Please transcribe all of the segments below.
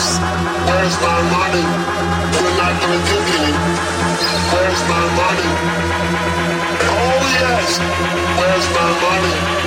Where's my money? We're not gonna it. Where's my money? Oh yes, where's my money?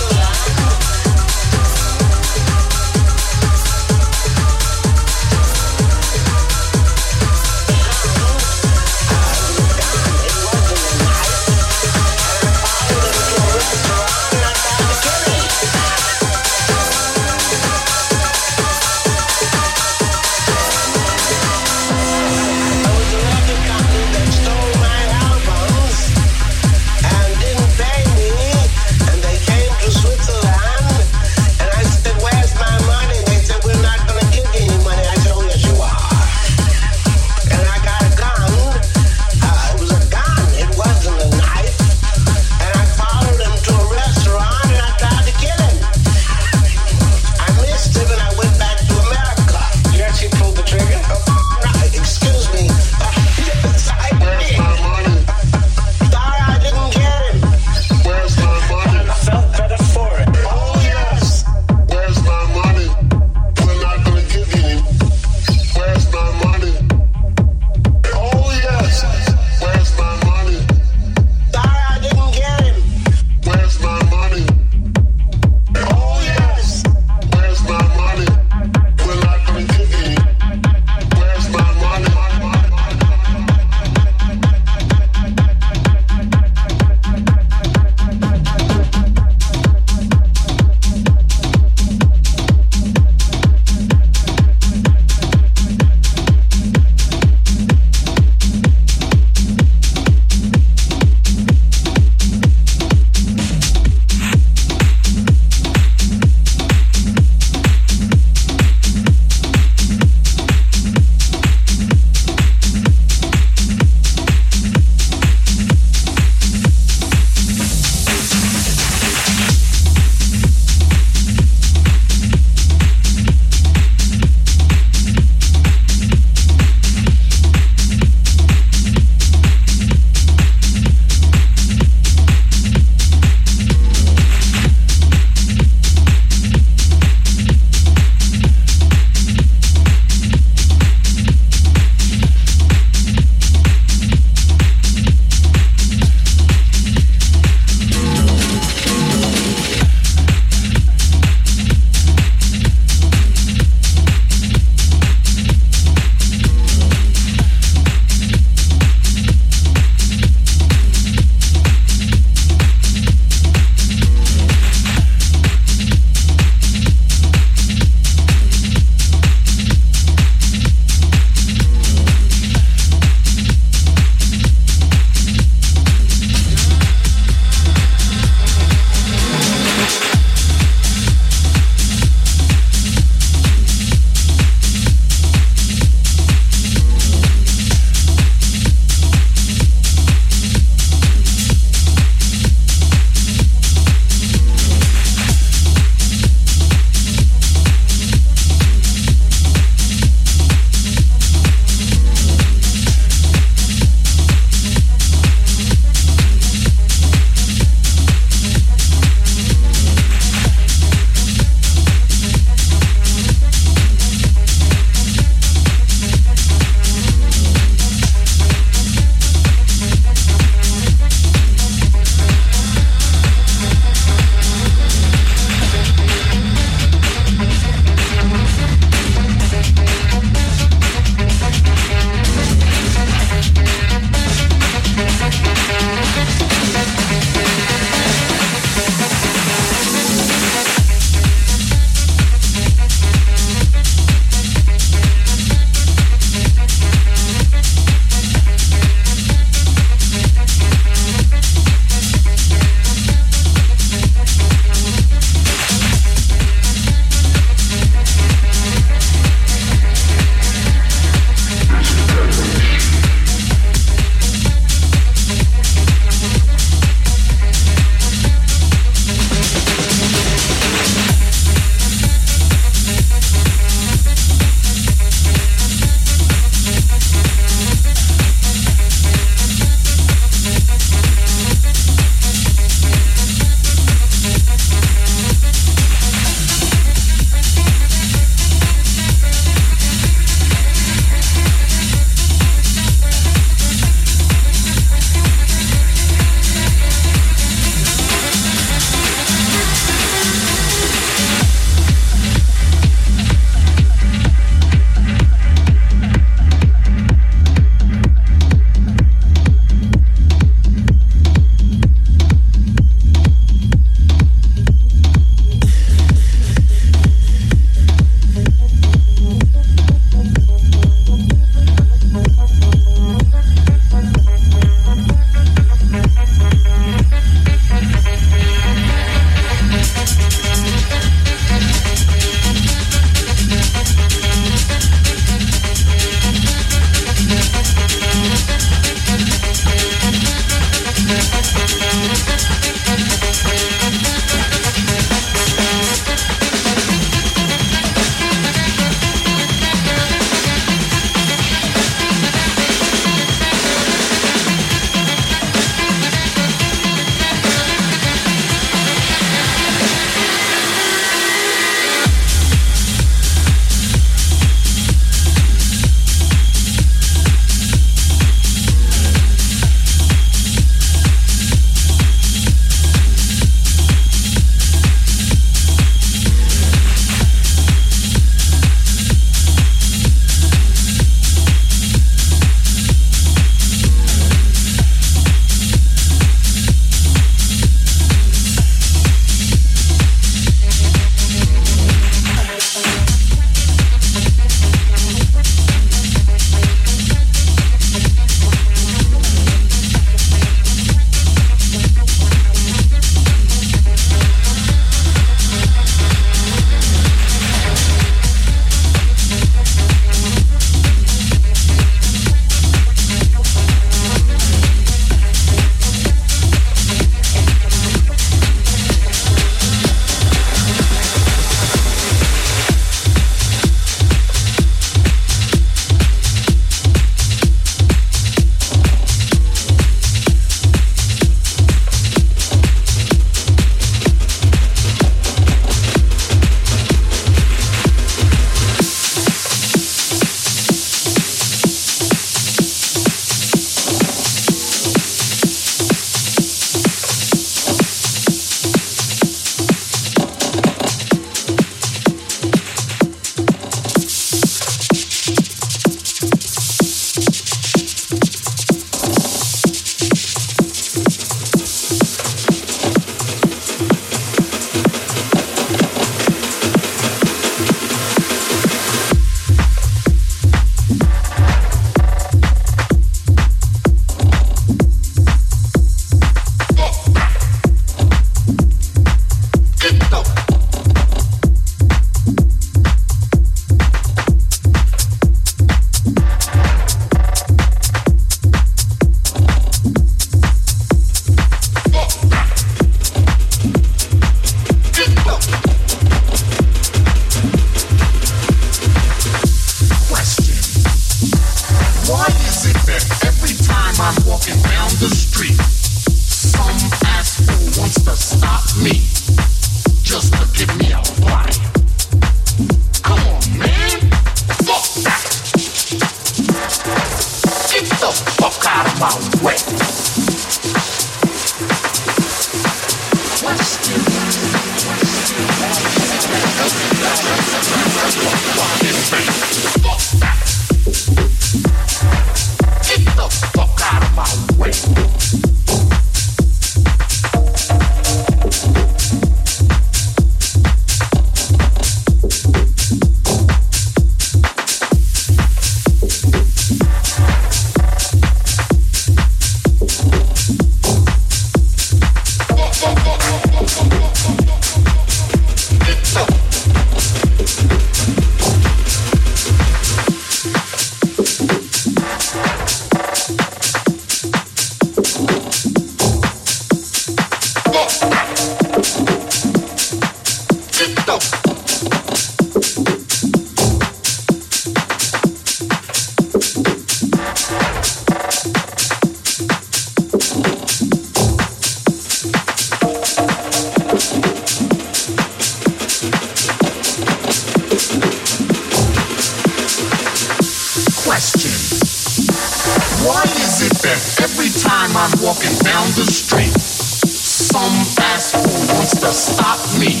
Every time I'm walking down the street, some asshole wants to stop me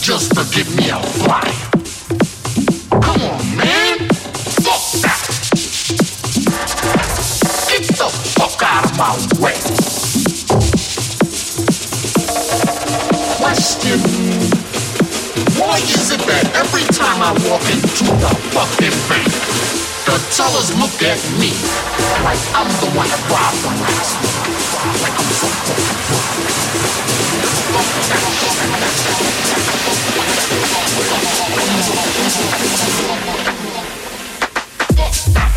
just to give me a fly. Come on, man. Fuck that. Get the fuck out of my way. Question. Why is it that every time I walk into the fucking bank, the tellers look at me like I'm the one that robbed them last Like I'm Get